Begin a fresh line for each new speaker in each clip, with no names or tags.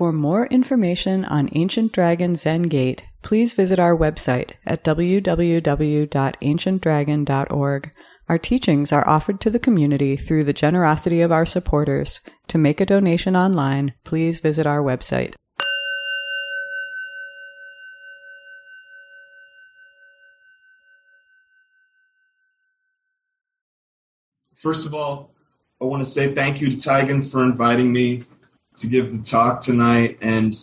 For more information on Ancient Dragon Zen Gate, please visit our website at www.ancientdragon.org. Our teachings are offered to the community through the generosity of our supporters. To make a donation online, please visit our website.
First of all, I want to say thank you to Taigen for inviting me to give the talk tonight, and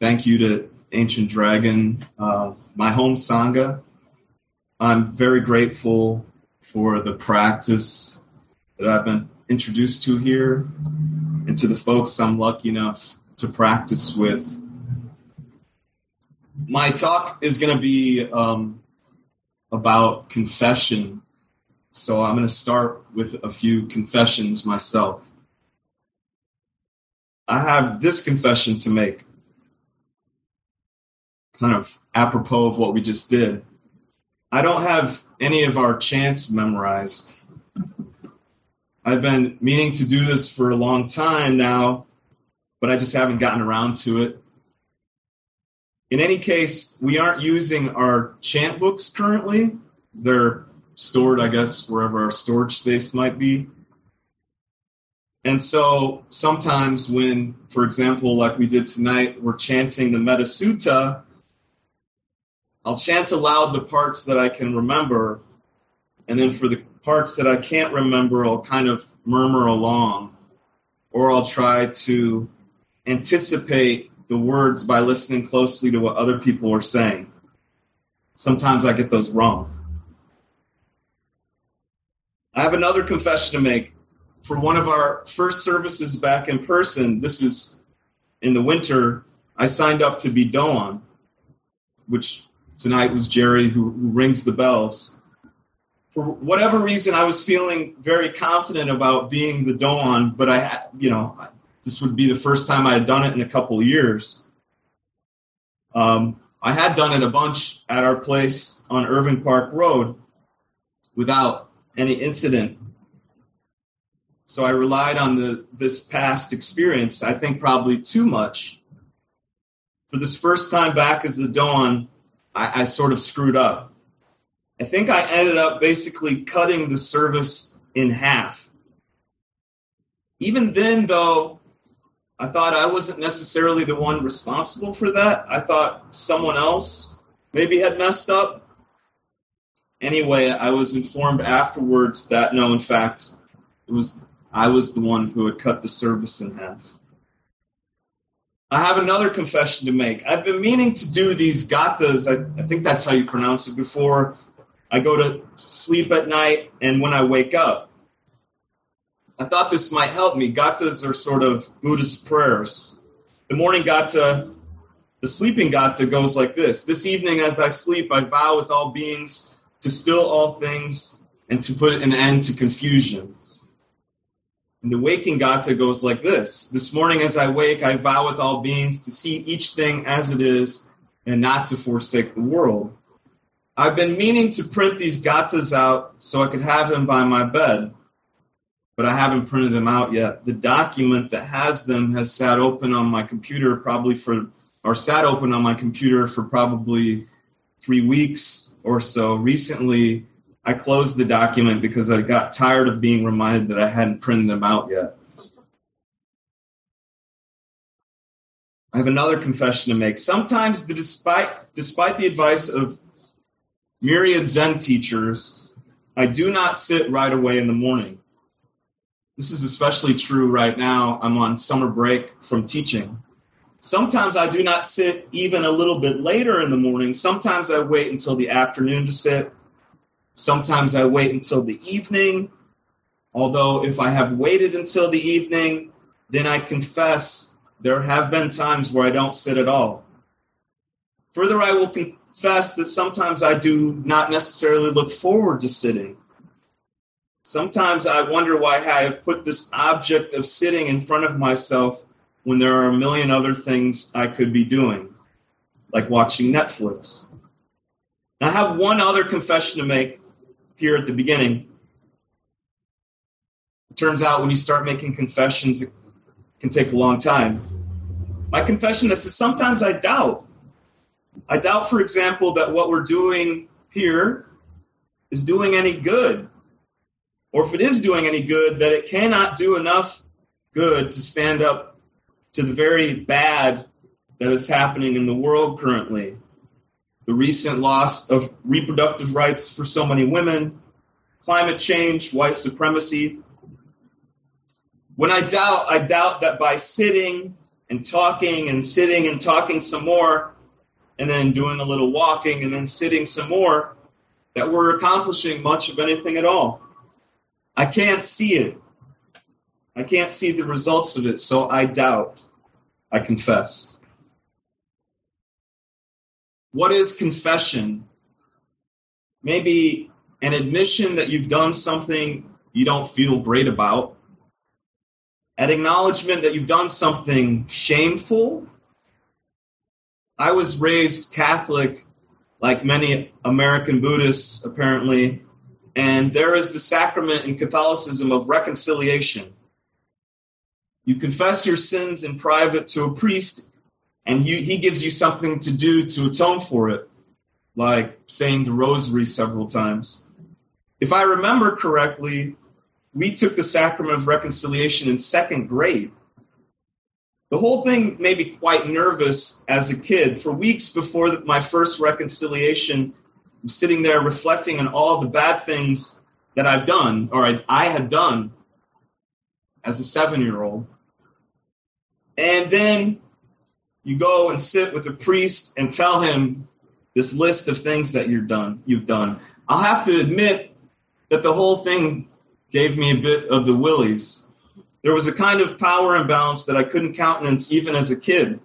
thank you to Ancient Dragon, uh, my home Sangha. I'm very grateful for the practice that I've been introduced to here and to the folks I'm lucky enough to practice with. My talk is going to be um, about confession so I'm going to start with a few confessions myself. I have this confession to make, kind of apropos of what we just did. I don't have any of our chants memorized. I've been meaning to do this for a long time now, but I just haven't gotten around to it. In any case, we aren't using our chant books currently. They're stored, I guess, wherever our storage space might be. And so sometimes when, for example, like we did tonight, we're chanting the Metta Sutta, I'll chant aloud the parts that I can remember. And then for the parts that I can't remember, I'll kind of murmur along. Or I'll try to anticipate the words by listening closely to what other people are saying. Sometimes I get those wrong. I have another confession to make. For one of our first services back in person, this is in the winter, I signed up to be Doan, which tonight was Jerry who, who rings the bells. For whatever reason, I was feeling very confident about being the Doan, but I you know, this would be the first time I had done it in a couple years. Um, I had done it a bunch at our place on Irving Park Road without any incident. So I relied on the this past experience, I think probably too much. For this first time back as the Doan, I, I sort of screwed up. I think I ended up basically cutting the service in half. Even then, though, I thought I wasn't necessarily the one responsible for that. I thought someone else maybe had messed up. Anyway, I was informed afterwards that no, in fact, it was I was the one who had cut the service in half. I have another confession to make. I've been meaning to do these gathas. I, I think that's how you pronounce it before. I go to sleep at night and when I wake up. I thought this might help me. Gathas are sort of Buddhist prayers. The morning gatha, the sleeping gatha goes like this This evening, as I sleep, I vow with all beings to still all things and to put an end to confusion. And the waking gatha goes like this This morning as I wake, I vow with all beings to see each thing as it is and not to forsake the world. I've been meaning to print these gathas out so I could have them by my bed, but I haven't printed them out yet. The document that has them has sat open on my computer probably for, or sat open on my computer for probably three weeks or so, recently I closed the document because I got tired of being reminded that I hadn't printed them out yet. I have another confession to make. Sometimes, the, despite, despite the advice of myriad Zen teachers, I do not sit right away in the morning. This is especially true right now. I'm on summer break from teaching. Sometimes I do not sit even a little bit later in the morning. Sometimes I wait until the afternoon to sit. Sometimes I wait until the evening. Although, if I have waited until the evening, then I confess there have been times where I don't sit at all. Further, I will confess that sometimes I do not necessarily look forward to sitting. Sometimes I wonder why I have put this object of sitting in front of myself when there are a million other things I could be doing, like watching Netflix. I have one other confession to make here at the beginning. It turns out when you start making confessions, it can take a long time. My confession is sometimes I doubt. I doubt, for example, that what we're doing here is doing any good. Or if it is doing any good, that it cannot do enough good to stand up to the very bad that is happening in the world currently. The recent loss of reproductive rights for so many women, climate change, white supremacy. When I doubt, I doubt that by sitting and talking and sitting and talking some more, and then doing a little walking and then sitting some more, that we're accomplishing much of anything at all. I can't see it. I can't see the results of it, so I doubt. I confess. What is confession? Maybe an admission that you've done something you don't feel great about, an acknowledgement that you've done something shameful. I was raised Catholic, like many American Buddhists, apparently, and there is the sacrament in Catholicism of reconciliation. You confess your sins in private to a priest, and you, he gives you something to do to atone for it, like saying the rosary several times. If I remember correctly, we took the sacrament of reconciliation in second grade. The whole thing made me quite nervous as a kid. For weeks before my first reconciliation, I'm sitting there reflecting on all the bad things that I've done, or I, I had done as a seven year old. And then you go and sit with the priest and tell him this list of things that you're done, you've done. I'll have to admit that the whole thing gave me a bit of the willies. There was a kind of power imbalance that I couldn't countenance even as a kid.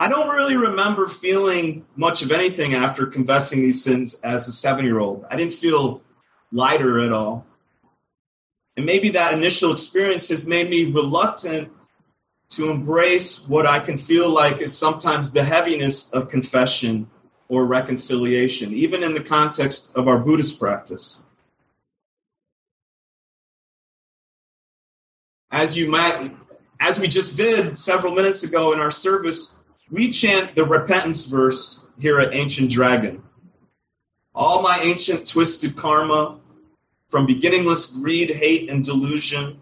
I don't really remember feeling much of anything after confessing these sins as a seven year old. I didn't feel lighter at all. And maybe that initial experience has made me reluctant to embrace what I can feel like is sometimes the heaviness of confession or reconciliation, even in the context of our Buddhist practice. As you might, as we just did several minutes ago in our service, we chant the repentance verse here at Ancient Dragon. All my ancient twisted karma, from beginningless greed, hate, and delusion,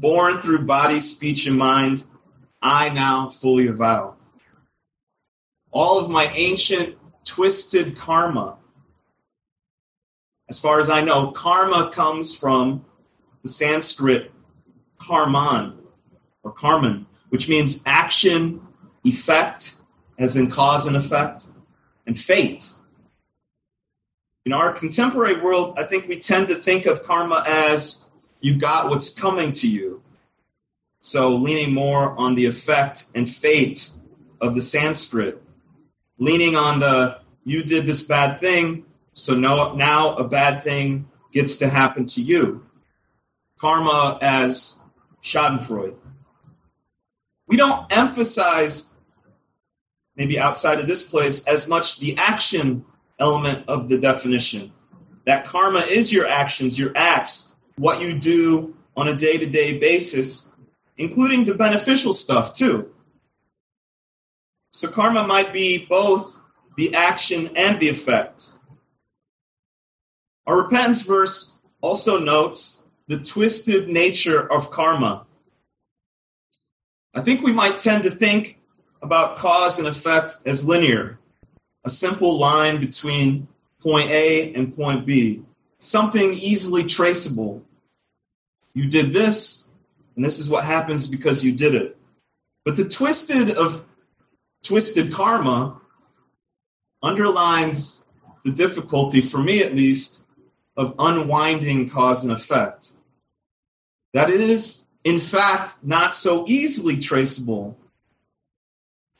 born through body, speech, and mind, I now fully avow. All of my ancient twisted karma, as far as I know, karma comes from the Sanskrit karman or karman, which means action, effect, as in cause and effect, and fate. In our contemporary world, I think we tend to think of karma as you got what's coming to you. So, leaning more on the effect and fate of the Sanskrit, leaning on the you did this bad thing, so no, now a bad thing gets to happen to you. Karma as Schadenfreude. We don't emphasize, maybe outside of this place, as much the action element of the definition. That karma is your actions, your acts, what you do on a day to day basis, including the beneficial stuff too. So karma might be both the action and the effect. Our repentance verse also notes the twisted nature of karma. I think we might tend to think about cause and effect as linear a simple line between point A and point B, something easily traceable. You did this, and this is what happens because you did it. But the twisted of twisted karma underlines the difficulty, for me at least, of unwinding cause and effect. That it is, in fact, not so easily traceable.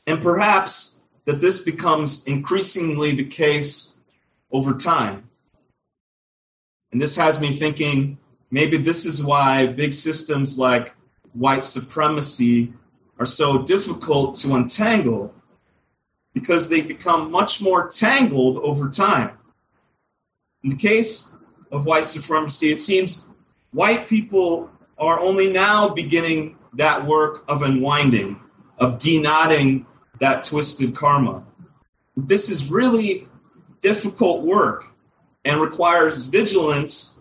And perhaps that this becomes increasingly the case over time. And this has me thinking maybe this is why big systems like white supremacy are so difficult to untangle because they become much more tangled over time. In the case of white supremacy, it seems white people are only now beginning that work of unwinding, of deknotting that twisted karma. This is really difficult work and requires vigilance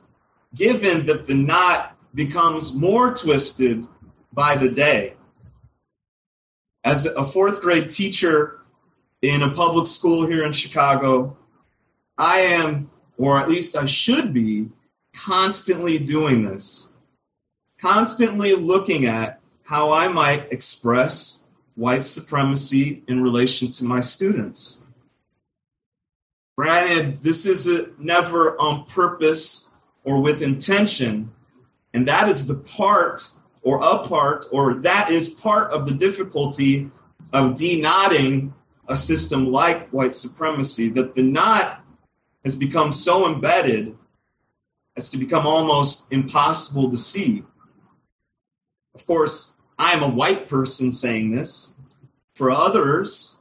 given that the knot becomes more twisted by the day. As a fourth grade teacher in a public school here in Chicago, I am, or at least I should be, constantly doing this, constantly looking at how I might express white supremacy in relation to my students. Granted, this is a, never on purpose or with intention, and that is the part or a part, or that is part of the difficulty of deknotting a system like white supremacy, that the knot has become so embedded as to become almost impossible to see. Of course, I am a white person saying this. For others,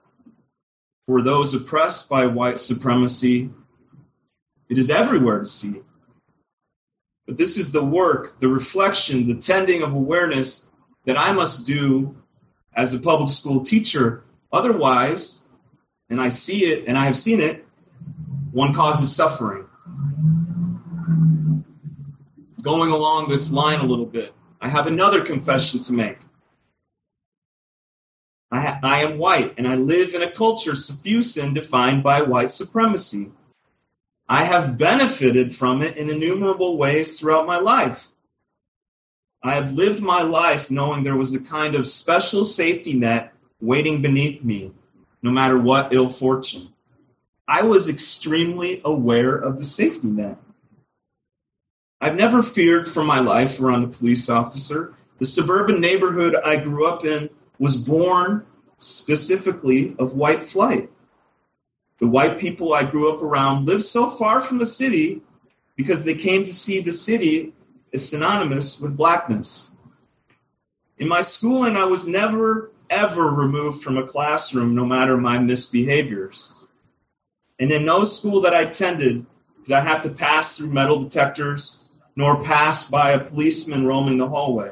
for those oppressed by white supremacy, it is everywhere to see. But this is the work, the reflection, the tending of awareness that I must do as a public school teacher. Otherwise, and I see it and I have seen it, one causes suffering. Going along this line a little bit, I have another confession to make. I, ha- I am white and I live in a culture suffused and defined by white supremacy. I have benefited from it in innumerable ways throughout my life. I have lived my life knowing there was a kind of special safety net waiting beneath me, no matter what ill fortune. I was extremely aware of the safety net. I've never feared for my life around a police officer. The suburban neighborhood I grew up in was born specifically of white flight. The white people I grew up around lived so far from the city because they came to see the city as synonymous with blackness. In my schooling, I was never, ever removed from a classroom, no matter my misbehaviors. And in no school that I attended did I have to pass through metal detectors nor pass by a policeman roaming the hallway.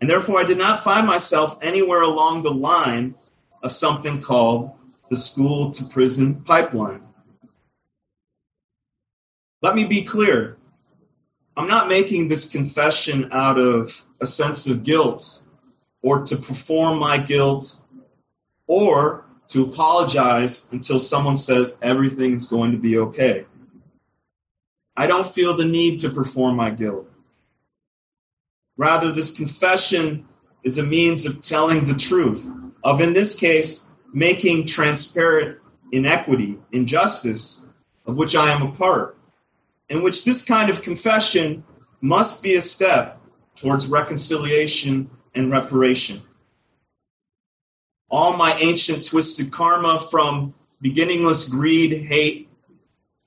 And therefore, I did not find myself anywhere along the line of something called the school to prison pipeline. Let me be clear. I'm not making this confession out of a sense of guilt or to perform my guilt or to apologize until someone says everything's going to be okay. I don't feel the need to perform my guilt. Rather, this confession is a means of telling the truth, of in this case, making transparent inequity, injustice, of which I am a part, in which this kind of confession must be a step towards reconciliation and reparation. All my ancient twisted karma from beginningless greed, hate,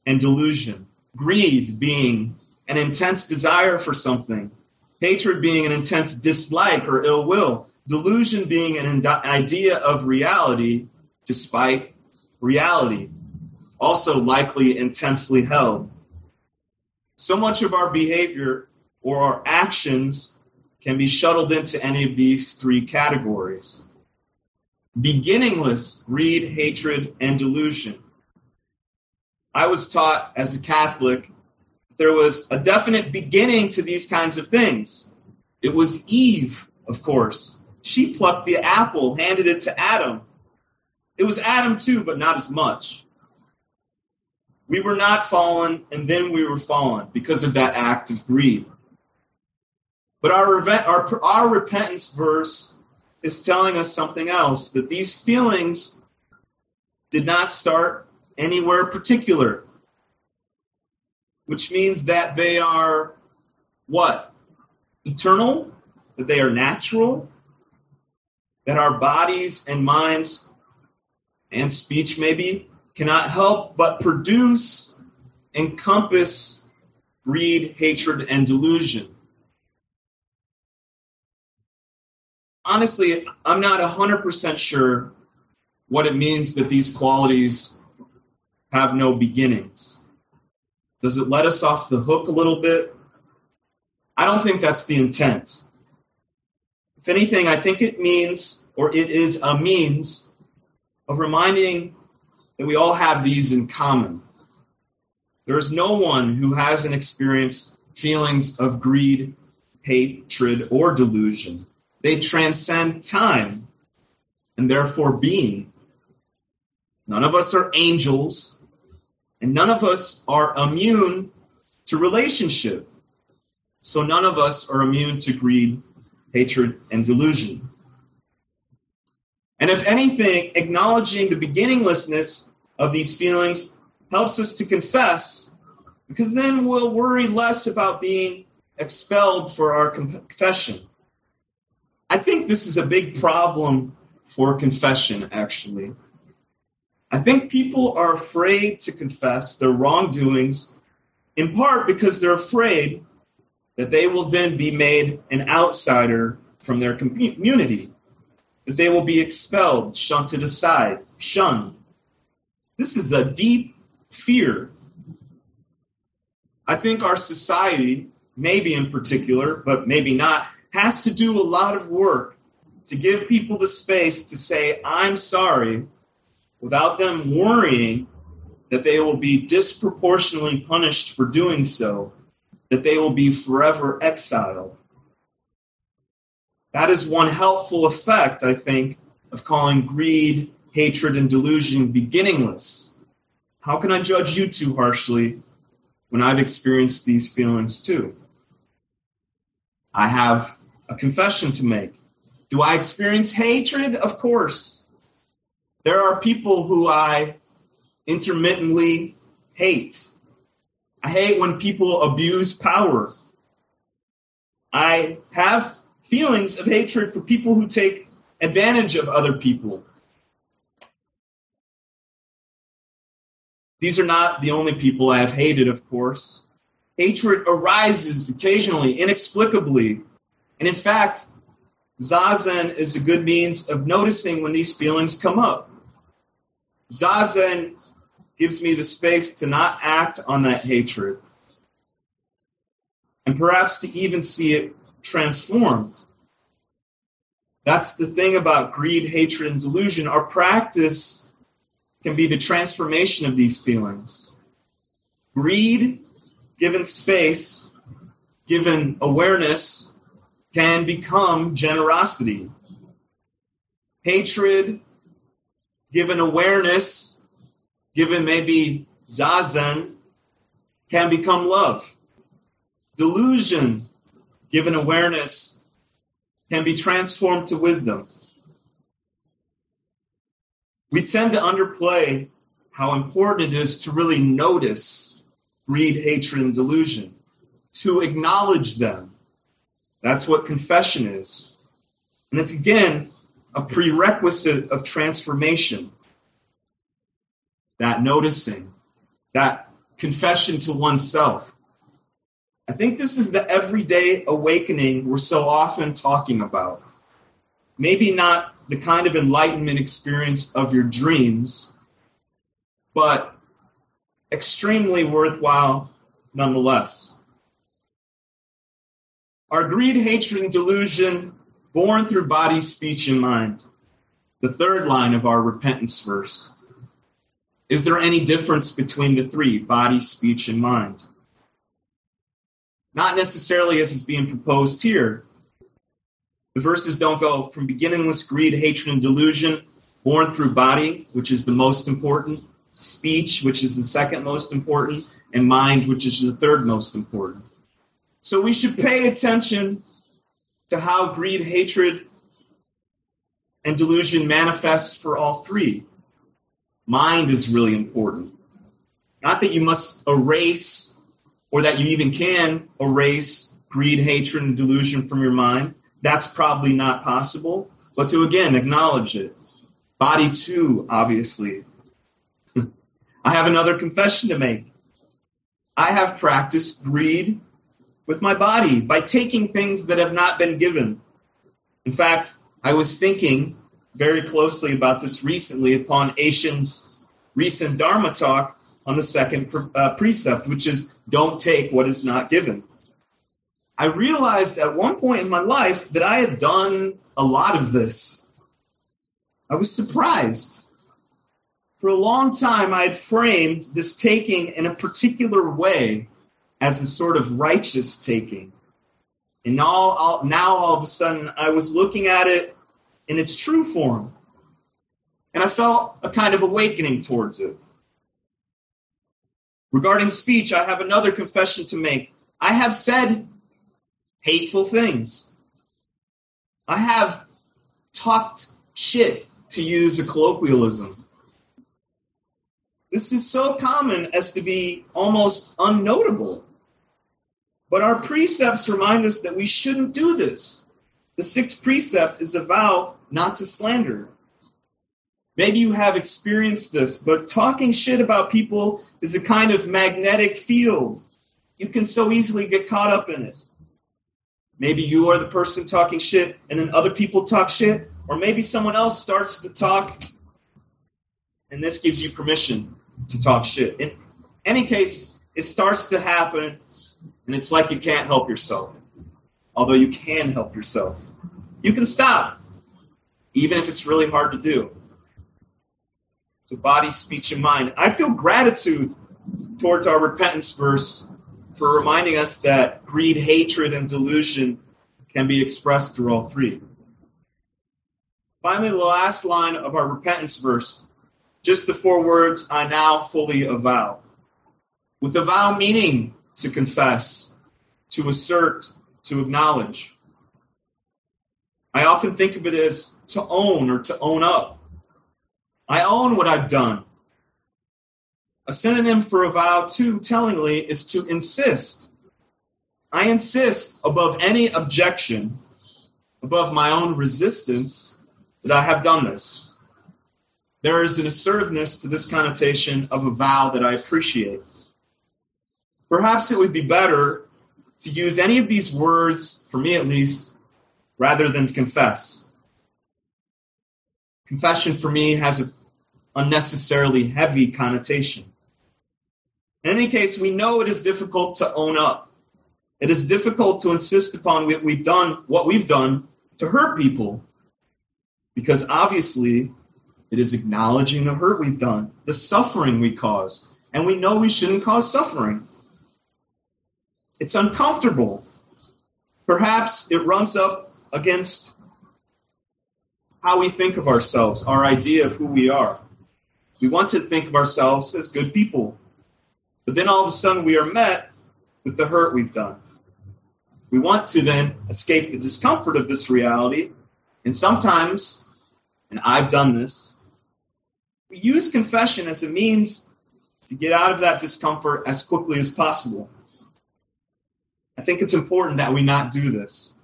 and delusion. Greed being an intense desire for something, hatred being an intense dislike or ill will, delusion being an idea of reality despite reality, also likely intensely held. So much of our behavior or our actions can be shuttled into any of these three categories. Beginningless greed, hatred, and delusion. I was taught as a Catholic there was a definite beginning to these kinds of things. It was Eve, of course. She plucked the apple, handed it to Adam. It was Adam too, but not as much. We were not fallen, and then we were fallen because of that act of greed. But our, our, our repentance verse is telling us something else that these feelings did not start anywhere particular, which means that they are what? Eternal, that they are natural, that our bodies and minds and speech maybe cannot help but produce, encompass greed, hatred, and delusion. Honestly, I'm not 100% sure what it means that these qualities have no beginnings. Does it let us off the hook a little bit? I don't think that's the intent. If anything, I think it means, or it is a means, of reminding that we all have these in common. There is no one who hasn't experienced feelings of greed, hatred, or delusion. They transcend time and therefore being. None of us are angels, and none of us are immune to relationship. So none of us are immune to greed, hatred, and delusion. And if anything, acknowledging the beginninglessness of these feelings helps us to confess, because then we'll worry less about being expelled for our confession. I think this is a big problem for confession, actually. I think people are afraid to confess their wrongdoings, in part because they're afraid that they will then be made an outsider from their community, that they will be expelled, shunted aside, shunned. This is a deep fear. I think our society, maybe in particular, but maybe not, has to do a lot of work to give people the space to say, I'm sorry, without them worrying that they will be disproportionately punished for doing so, that they will be forever exiled. That is one helpful effect, I think, of calling greed, hatred, and delusion beginningless. How can I judge you too harshly when I've experienced these feelings too? I have a confession to make. Do I experience hatred? Of course. There are people who I intermittently hate. I hate when people abuse power. I have feelings of hatred for people who take advantage of other people. These are not the only people I have hated, of course. Hatred arises occasionally, inexplicably. And in fact, Zazen is a good means of noticing when these feelings come up. Zazen gives me the space to not act on that hatred and perhaps to even see it transformed. That's the thing about greed, hatred, and delusion. Our practice can be the transformation of these feelings. Greed, given space, given awareness, can become generosity. Hatred, given awareness, given maybe zazen, can become love. Delusion, given awareness, can be transformed to wisdom. We tend to underplay how important it is to really notice greed, hatred, and delusion, to acknowledge them, that's what confession is. And it's again a prerequisite of transformation. That noticing, that confession to oneself. I think this is the everyday awakening we're so often talking about. Maybe not the kind of enlightenment experience of your dreams, but extremely worthwhile nonetheless. Our greed, hatred, and delusion born through body, speech, and mind? The third line of our repentance verse. Is there any difference between the three, body, speech, and mind? Not necessarily as it's being proposed here. The verses don't go from beginningless greed, hatred, and delusion, born through body, which is the most important, speech, which is the second most important, and mind, which is the third most important. So we should pay attention to how greed, hatred, and delusion manifest for all three. Mind is really important. Not that you must erase or that you even can erase greed, hatred, and delusion from your mind. That's probably not possible. But to again acknowledge it. Body, too, obviously. I have another confession to make. I have practiced greed, with my body by taking things that have not been given. In fact, I was thinking very closely about this recently upon Asian's recent Dharma talk on the second uh, precept, which is don't take what is not given. I realized at one point in my life that I had done a lot of this. I was surprised. For a long time, I had framed this taking in a particular way as a sort of righteous taking. And now, now all of a sudden, I was looking at it in its true form. And I felt a kind of awakening towards it. Regarding speech, I have another confession to make. I have said hateful things. I have talked shit, to use a colloquialism. This is so common as to be almost unnotable. But our precepts remind us that we shouldn't do this. The sixth precept is a vow not to slander. Maybe you have experienced this, but talking shit about people is a kind of magnetic field. You can so easily get caught up in it. Maybe you are the person talking shit, and then other people talk shit, or maybe someone else starts to talk, and this gives you permission to talk shit. In any case, it starts to happen, and it's like you can't help yourself. Although you can help yourself. You can stop, even if it's really hard to do. So, body, speech, and mind. I feel gratitude towards our repentance verse for reminding us that greed, hatred, and delusion can be expressed through all three. Finally, the last line of our repentance verse, just the four words, I now fully avow. With avow meaning to confess, to assert, to acknowledge. I often think of it as to own or to own up. I own what I've done. A synonym for a vow, too, tellingly, is to insist. I insist above any objection, above my own resistance, that I have done this. There is an assertiveness to this connotation of a vow that I appreciate. Perhaps it would be better to use any of these words, for me at least, rather than confess. Confession for me has an unnecessarily heavy connotation. In any case, we know it is difficult to own up. It is difficult to insist upon what we've done, what we've done to hurt people, because obviously it is acknowledging the hurt we've done, the suffering we caused, and we know we shouldn't cause suffering. It's uncomfortable. Perhaps it runs up against how we think of ourselves, our idea of who we are. We want to think of ourselves as good people. But then all of a sudden we are met with the hurt we've done. We want to then escape the discomfort of this reality. And sometimes, and I've done this, we use confession as a means to get out of that discomfort as quickly as possible. I think it's important that we not do this.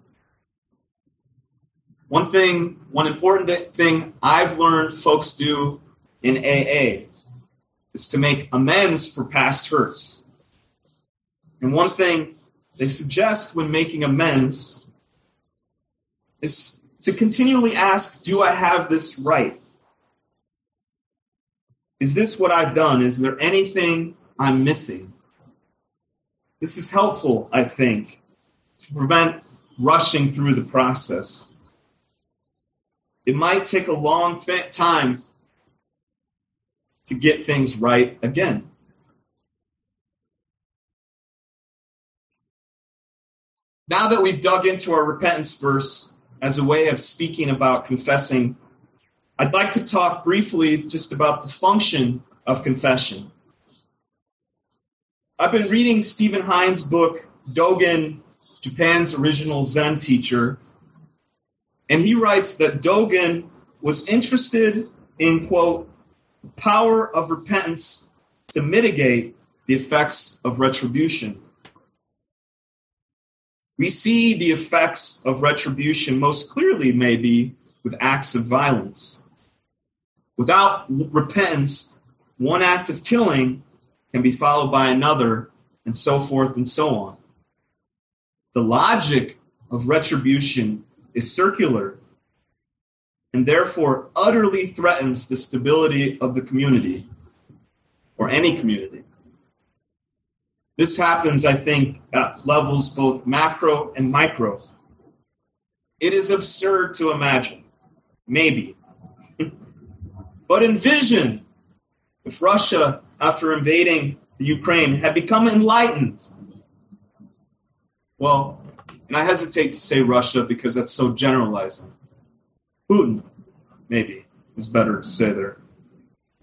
One thing, one important thing I've learned folks do in AA is to make amends for past hurts. And one thing they suggest when making amends is to continually ask, Do I have this right? Is this what I've done? Is there anything I'm missing? This is helpful, I think, to prevent rushing through the process. It might take a long time to get things right again. Now that we've dug into our repentance verse as a way of speaking about confessing, I'd like to talk briefly just about the function of confession. I've been reading Steven Heine's book, Dogen, Japan's original Zen teacher, and he writes that Dogen was interested in, quote, power of repentance to mitigate the effects of retribution. We see the effects of retribution most clearly, maybe, with acts of violence. Without repentance, one act of killing can be followed by another, and so forth and so on. The logic of retribution is circular and therefore utterly threatens the stability of the community or any community. This happens, I think, at levels both macro and micro. It is absurd to imagine, maybe. but envision if Russia, after invading Ukraine, had become enlightened. Well, and I hesitate to say Russia because that's so generalizing. Putin, maybe, is better to say there.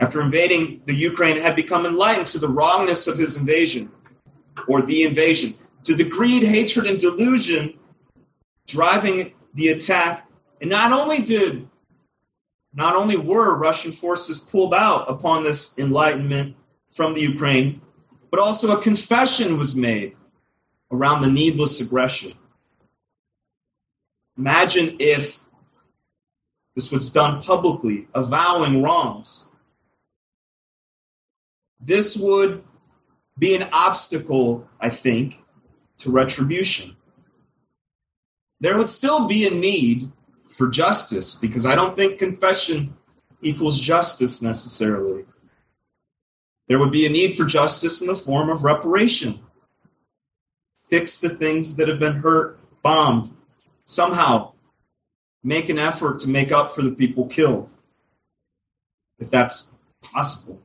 After invading the Ukraine, had become enlightened to the wrongness of his invasion or the invasion, to the greed, hatred, and delusion driving the attack. And not only did, not only were Russian forces pulled out upon this enlightenment from the Ukraine, but also a confession was made around the needless aggression. Imagine if this was done publicly, avowing wrongs. This would be an obstacle, I think, to retribution. There would still be a need for justice because I don't think confession equals justice necessarily. There would be a need for justice in the form of reparation. Fix the things that have been hurt, bombed, somehow make an effort to make up for the people killed, if that's possible.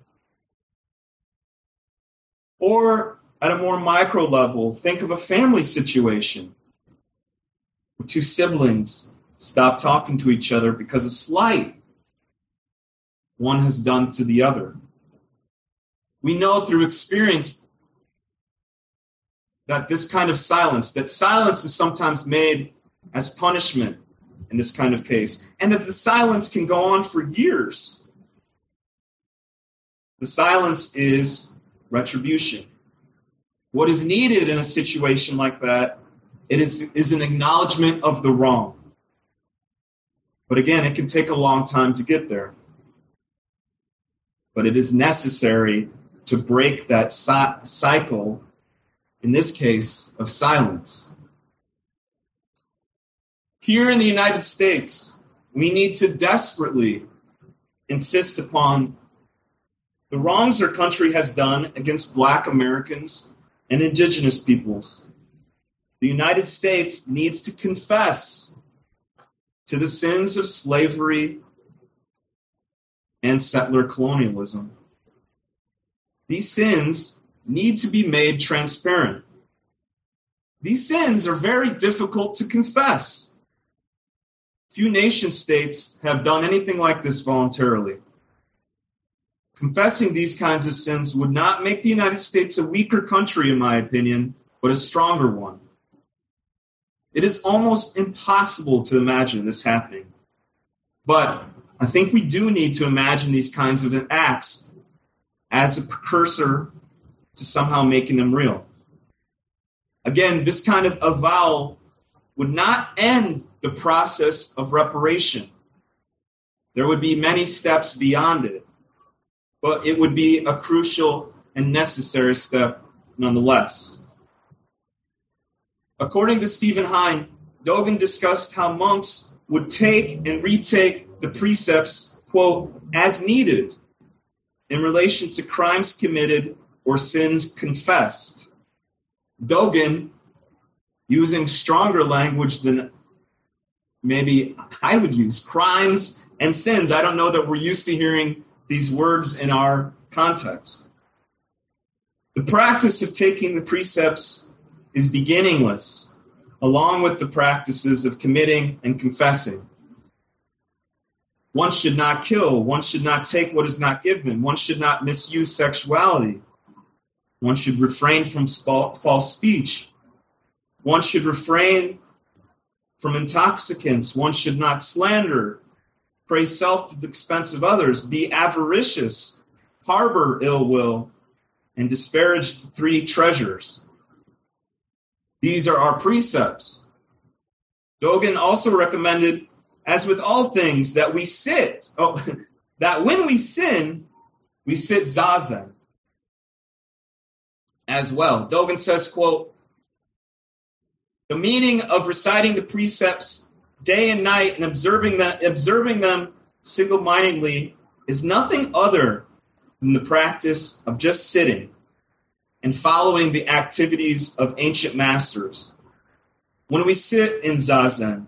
Or at a more micro level, think of a family situation two siblings stop talking to each other because a slight one has done to the other. We know through experience that this kind of silence, that silence is sometimes made as punishment in this kind of case, and that the silence can go on for years. The silence is retribution. What is needed in a situation like that it is, is an acknowledgement of the wrong. But again, it can take a long time to get there. But it is necessary to break that cycle, in this case, of silence. Here in the United States, we need to desperately insist upon the wrongs our country has done against black Americans and indigenous peoples. The United States needs to confess to the sins of slavery and settler colonialism. These sins need to be made transparent. These sins are very difficult to confess. Few nation states have done anything like this voluntarily. Confessing these kinds of sins would not make the United States a weaker country, in my opinion, but a stronger one. It is almost impossible to imagine this happening. But I think we do need to imagine these kinds of acts as a precursor to somehow making them real. Again, this kind of avowal would not end the process of reparation. There would be many steps beyond it but it would be a crucial and necessary step nonetheless. According to Steven Heine, Dogen discussed how monks would take and retake the precepts, quote, as needed in relation to crimes committed or sins confessed. Dogen, using stronger language than maybe I would use, crimes and sins. I don't know that we're used to hearing these words in our context. The practice of taking the precepts is beginningless, along with the practices of committing and confessing. One should not kill. One should not take what is not given. One should not misuse sexuality. One should refrain from false speech. One should refrain from intoxicants. One should not slander praise self at the expense of others, be avaricious, harbor ill will, and disparage the three treasures. These are our precepts. Dogen also recommended, as with all things, that we sit, oh, that when we sin, we sit zazen as well. Dogen says, quote, the meaning of reciting the precepts day and night and observing them, observing them single-mindedly is nothing other than the practice of just sitting, and following the activities of ancient masters. When we sit in Zazen,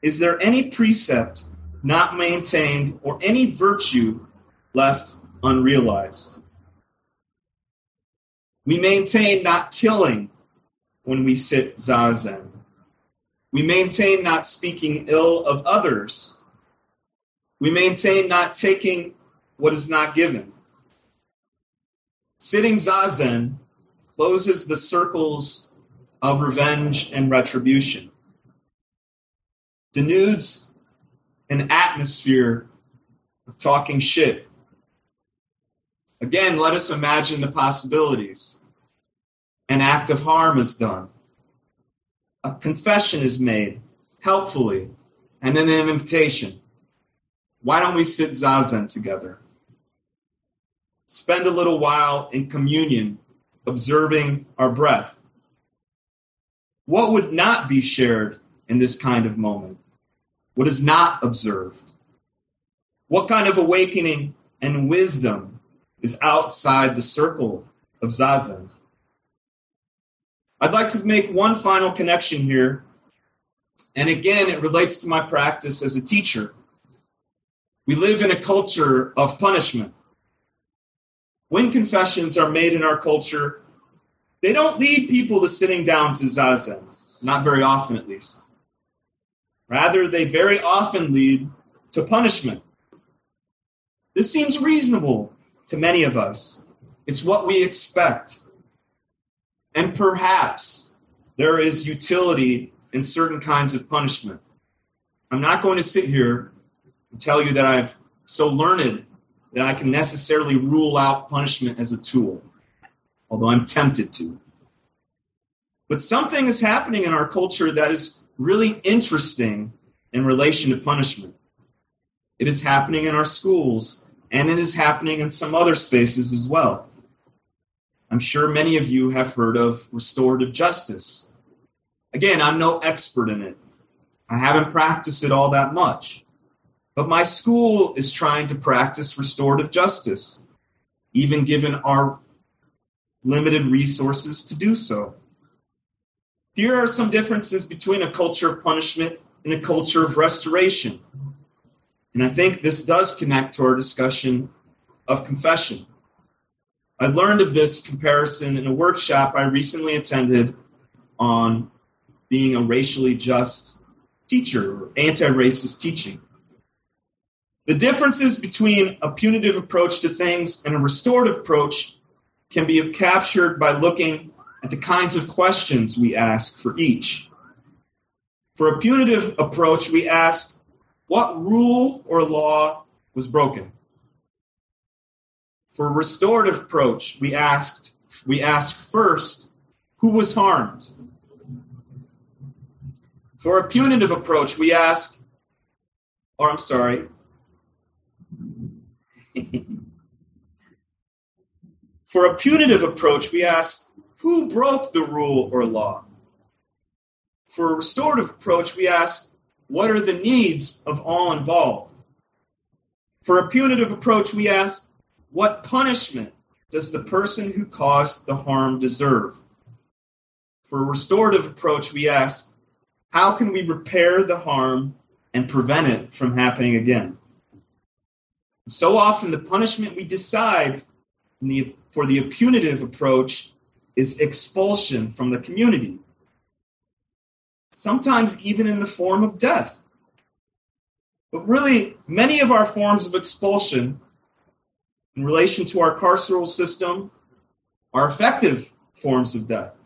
is there any precept not maintained or any virtue left unrealized? We maintain not killing when we sit Zazen. We maintain not speaking ill of others. We maintain not taking what is not given. Sitting Zazen closes the circles of revenge and retribution, denudes an atmosphere of talking shit. Again, let us imagine the possibilities. An act of harm is done, a confession is made helpfully, and then an invitation. Why don't we sit Zazen together? spend a little while in communion, observing our breath. What would not be shared in this kind of moment? What is not observed? What kind of awakening and wisdom is outside the circle of Zazen? I'd like to make one final connection here. And again, it relates to my practice as a teacher. We live in a culture of punishment when confessions are made in our culture, they don't lead people to sitting down to zazen, not very often at least. Rather, they very often lead to punishment. This seems reasonable to many of us. It's what we expect. And perhaps there is utility in certain kinds of punishment. I'm not going to sit here and tell you that I've so learned that I can necessarily rule out punishment as a tool, although I'm tempted to. But something is happening in our culture that is really interesting in relation to punishment. It is happening in our schools, and it is happening in some other spaces as well. I'm sure many of you have heard of restorative justice. Again, I'm no expert in it. I haven't practiced it all that much. But my school is trying to practice restorative justice, even given our limited resources to do so. Here are some differences between a culture of punishment and a culture of restoration. And I think this does connect to our discussion of confession. I learned of this comparison in a workshop I recently attended on being a racially just teacher or anti racist teaching. The differences between a punitive approach to things and a restorative approach can be captured by looking at the kinds of questions we ask for each. For a punitive approach, we ask, what rule or law was broken? For restorative approach, we asked, we ask first, who was harmed? For a punitive approach, we ask, or I'm sorry, For a punitive approach, we ask who broke the rule or law? For a restorative approach, we ask what are the needs of all involved? For a punitive approach, we ask what punishment does the person who caused the harm deserve? For a restorative approach, we ask how can we repair the harm and prevent it from happening again? So often, the punishment we decide the, for the punitive approach is expulsion from the community, sometimes even in the form of death. But really, many of our forms of expulsion in relation to our carceral system are effective forms of death.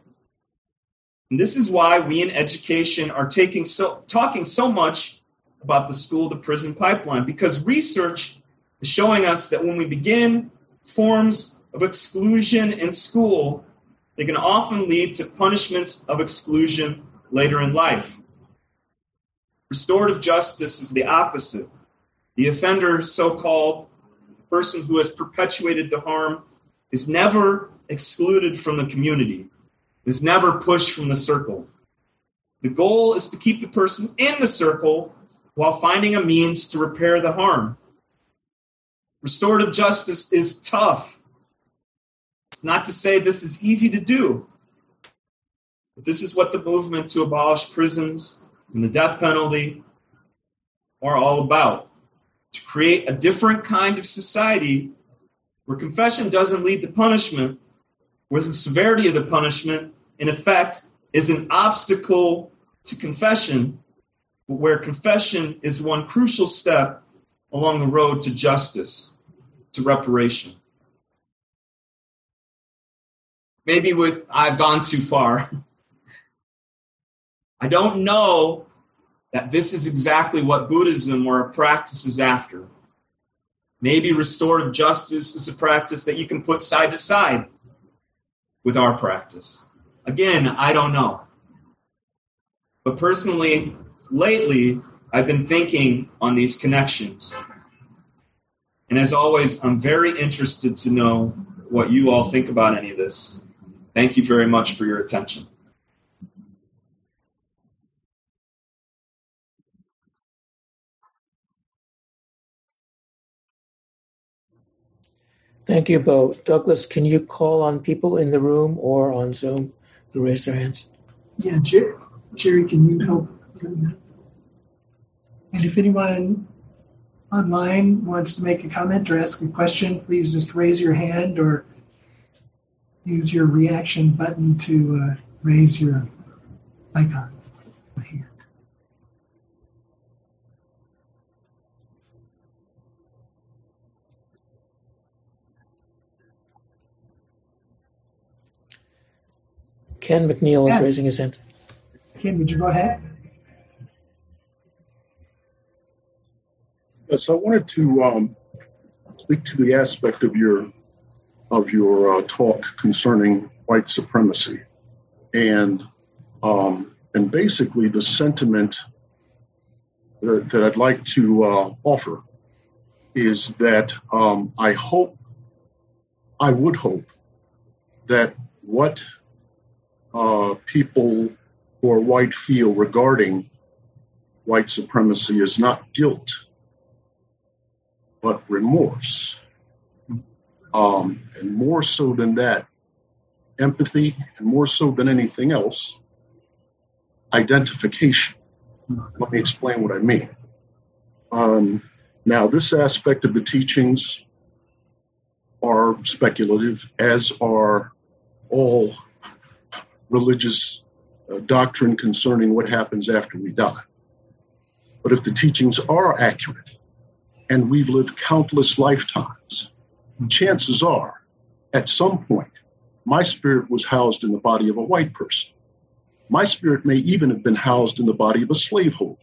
And this is why we in education are taking so, talking so much about the school to prison pipeline, because research is showing us that when we begin forms of exclusion in school, they can often lead to punishments of exclusion later in life. Restorative justice is the opposite. The offender, so called, person who has perpetuated the harm, is never excluded from the community, is never pushed from the circle. The goal is to keep the person in the circle while finding a means to repair the harm. Restorative justice is tough. It's not to say this is easy to do. But this is what the movement to abolish prisons and the death penalty are all about. To create a different kind of society where confession doesn't lead to punishment, where the severity of the punishment, in effect, is an obstacle to confession, but where confession is one crucial step along the road to justice, to reparation. Maybe with, I've gone too far. I don't know that this is exactly what Buddhism or practice is after. Maybe restorative justice is a practice that you can put side to side with our practice. Again, I don't know. But personally, lately, I've been thinking on these connections. And as always, I'm very interested to know what you all think about any of this. Thank you very much for your attention.
Thank you, Bo. Douglas, can you call on people in the room or on Zoom who raise their hands?
Yeah, Jerry, can you help? And if anyone online wants to make a comment or ask a question, please just raise your hand or use your reaction button to uh, raise your icon. Here.
Ken McNeil is raising his hand.
Ken, would you go ahead?
Yes, I wanted to um, speak to the aspect of your of your uh, talk concerning white supremacy, and um, and basically the sentiment that, that I'd like to uh, offer is that um, I hope, I would hope, that what people who are white feel regarding white supremacy is not guilt, but remorse. Um, and more so than that, empathy, and more so than anything else, identification. Let me explain what I mean. Um, now, this aspect of the teachings are speculative, as are all religious uh, doctrine concerning what happens after we die. But if the teachings are accurate and we've lived countless lifetimes, chances are at some point my spirit was housed in the body of a white person. My spirit may even have been housed in the body of a slaveholder.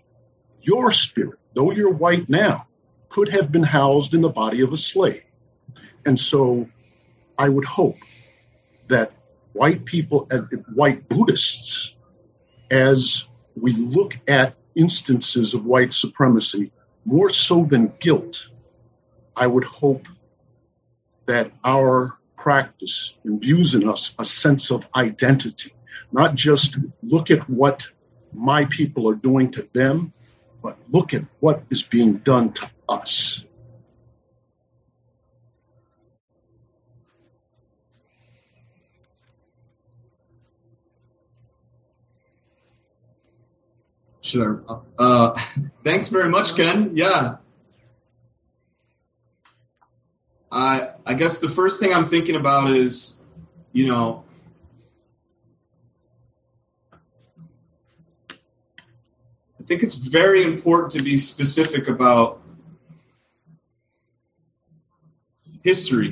Your spirit, though you're white now, could have been housed in the body of a slave. And so I would hope that white people, white Buddhists, as we look at instances of white supremacy, more so than guilt, I would hope that our practice imbues in us a sense of identity, not just look at what my people are doing to them, but look at what is being done to us.
Sure. Uh, thanks very much, Ken. Yeah. I I guess the first thing I'm thinking about is, you know, I think it's very important to be specific about history.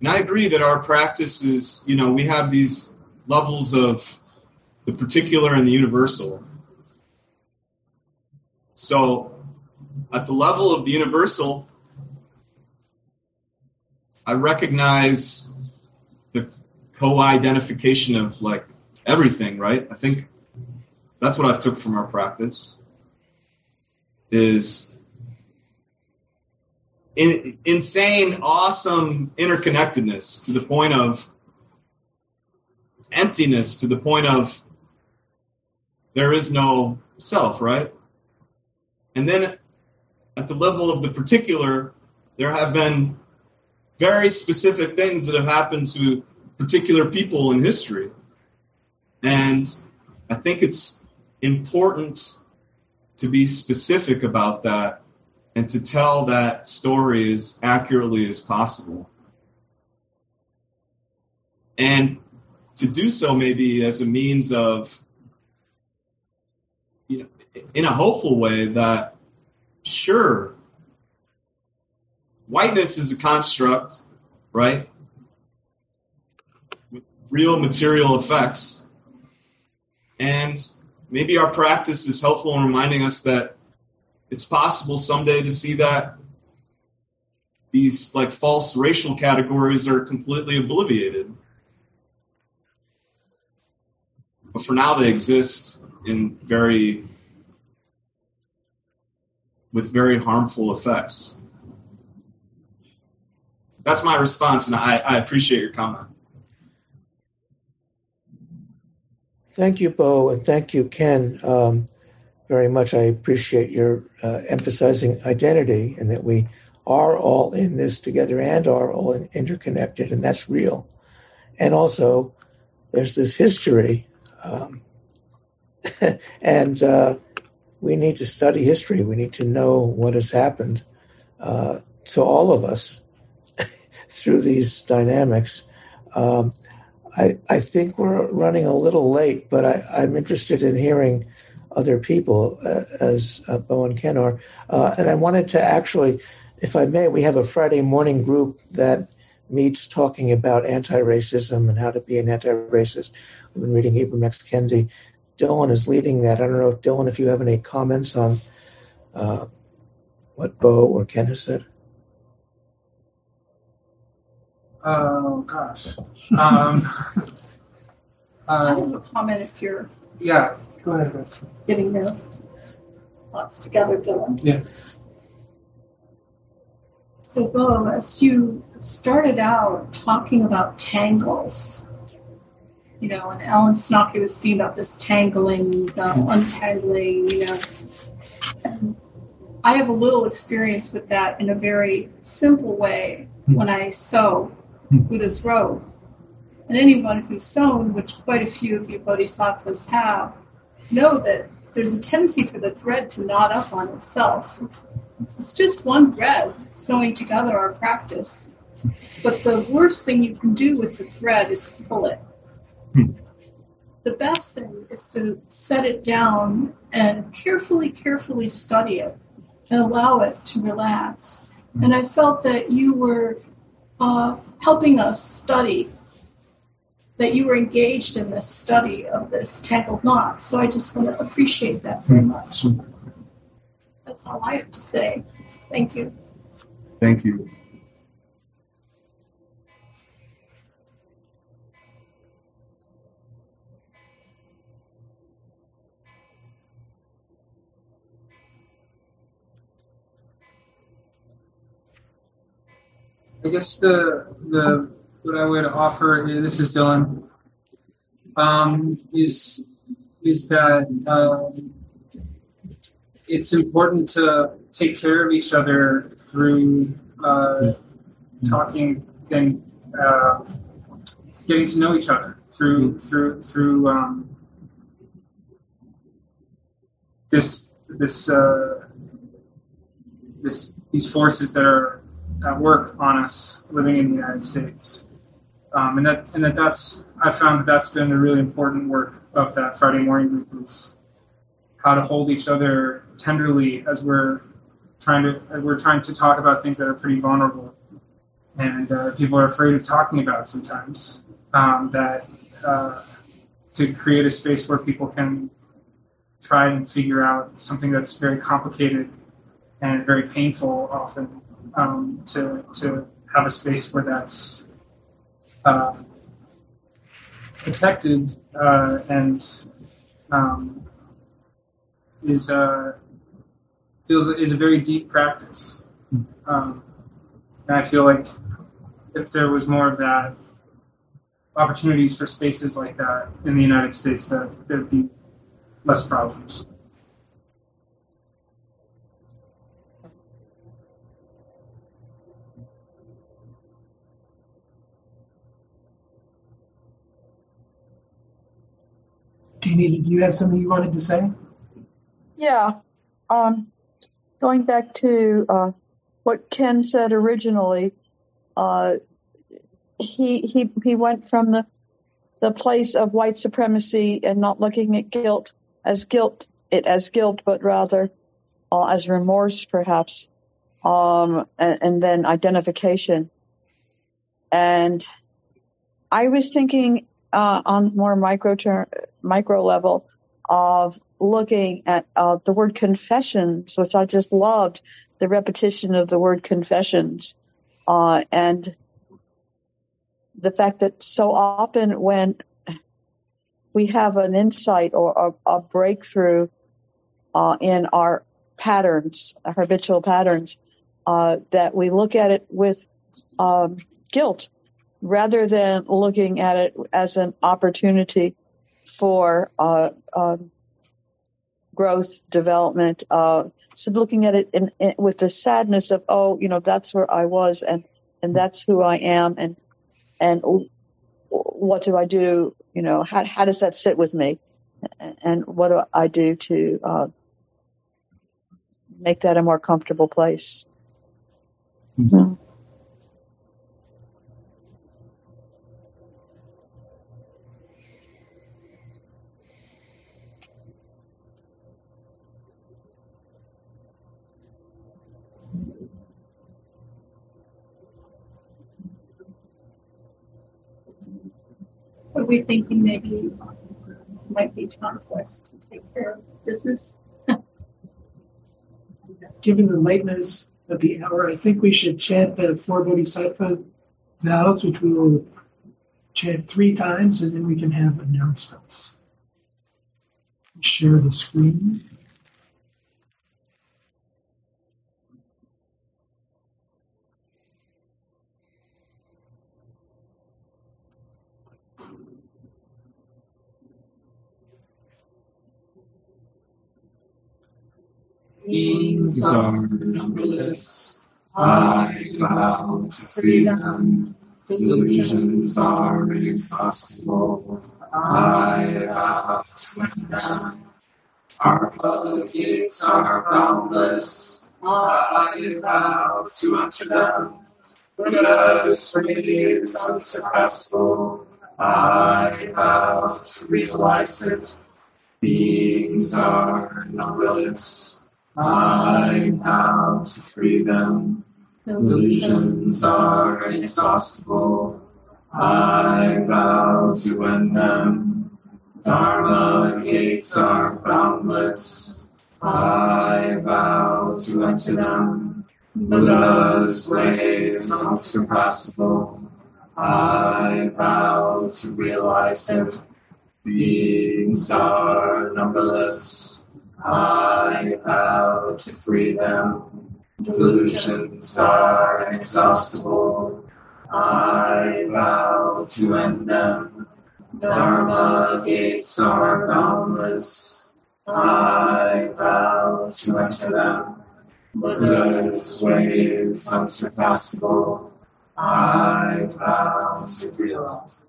And I agree that our practice is, you know, we have these levels of the particular and the universal. So, at the level of the universal, I recognize the co identification of like everything, right? I think that's what I've took from our practice is in, insane, awesome interconnectedness to the point of emptiness, to the point of there is no self, right? And then at the level of the particular, there have been very specific things that have happened to particular people in history. And I think it's important to be specific about that and to tell that story as accurately as possible. And to do so maybe as a means of, you know, in a hopeful way that, sure, whiteness is a construct, right? With real material effects. And maybe our practice is helpful in reminding us that it's possible someday to see that these like false racial categories are completely obliterated. But for now they exist in very with very harmful effects. That's my response, and I, I appreciate your comment.
Thank you, Bo, and thank you, Ken, um, very much. I appreciate your uh, emphasizing identity and that we are all in this together and are all interconnected, and that's real. And also, there's this history, um, and uh, we need to study history. We need to know what has happened uh, to all of us through these dynamics. Um, I, I think we're running a little late, but I, am interested in hearing other people uh, as uh, Bo and Ken are. Uh, and I wanted to actually, if I may, we have a Friday morning group that meets talking about anti-racism and how to be an anti-racist. We've been reading Ibram X. Kendi. Dylan is leading that. I don't know if Dylan, if you have any comments on uh, what Bo or Ken has said.
Oh gosh. Um,
I have a comment if you're
yeah, go ahead. Betsy.
getting your thoughts together, Dylan.
Yeah.
So, Bo, as you started out talking about tangles, you know, and Alan Senauke was speaking about this tangling, uh, untangling, you know. And I have a little experience with that in a very simple way when I sew. Buddha's robe. And anyone who's sewn, which quite a few of you bodhisattvas have, know that there's a tendency for the thread to knot up on itself. It's just one thread sewing together our practice. But the worst thing you can do with the thread is pull it. The best thing is to set it down and carefully, carefully study it and allow it to relax. And I felt that you were uh, helping us study, that you were engaged in this study of this tangled knot. So I just want to appreciate that very much. That's all I have to say. Thank you.
Thank you.
I guess the the what I would offer this is Dylan um, is is that um, it's important to take care of each other through uh, talking and uh, getting to know each other through through through um, this this uh, this these forces that are at work on us living in the United States. Um, and that and that that's I found that that's been a really important work of that Friday morning group is how to hold each other tenderly as we're trying to we're trying to talk about things that are pretty vulnerable. And uh, people are afraid of talking about sometimes um, that uh, to create a space where people can try and figure out something that's very complicated and very painful often um, to to have a space where that's uh, protected uh, and um, is uh, feels is a very deep practice. Um, and I feel like if there was more of that opportunities for spaces like that in the United States, that there'd be less problems.
Anita, do you have something you wanted to say?
Yeah. Um, going back to uh, what Ken said originally, uh, he he he went from the the place of white supremacy and not looking at guilt as guilt it as guilt, but rather uh, as remorse, perhaps, um, and, and then identification. And I was thinking uh, on more micro ter- micro level of looking at uh, the word confessions, which I just loved the repetition of the word confessions, uh, and the fact that so often when we have an insight or a, a breakthrough uh, in our patterns, habitual patterns, uh, that we look at it with um, guilt rather than looking at it as an opportunity for uh, um, growth, development. Uh, so looking at it in, in, with the sadness of, oh, you know, that's where I was, and and that's who I am, and and what do I do? You know, how how does that sit with me, and what do I do to uh, make that a more comfortable place? Mm-hmm.
So we're thinking maybe might be time for us to take care of business.
Given the lateness of the hour, I think we should chant the four bodhisattva vows, which we will chant three times, and then we can have announcements. Share the screen.
Beings are numberless. I vow to freedom. Delusions are inexhaustible. I vow to them. Our public gates are boundless. I vow to enter them. Buddha's is unsurpassable. I vow to realize it. Beings are numberless. I vow to free them. Delusions are inexhaustible. I vow to end them. Dharma gates are boundless. I vow to enter them. Buddha's way is unsurpassable. I vow to realize it. Beings are numberless. I vow to free them. Delusions are inexhaustible. I vow to end them. Dharma gates are boundless. I vow to enter them. Buddha's way is unsurpassable. I vow to realize.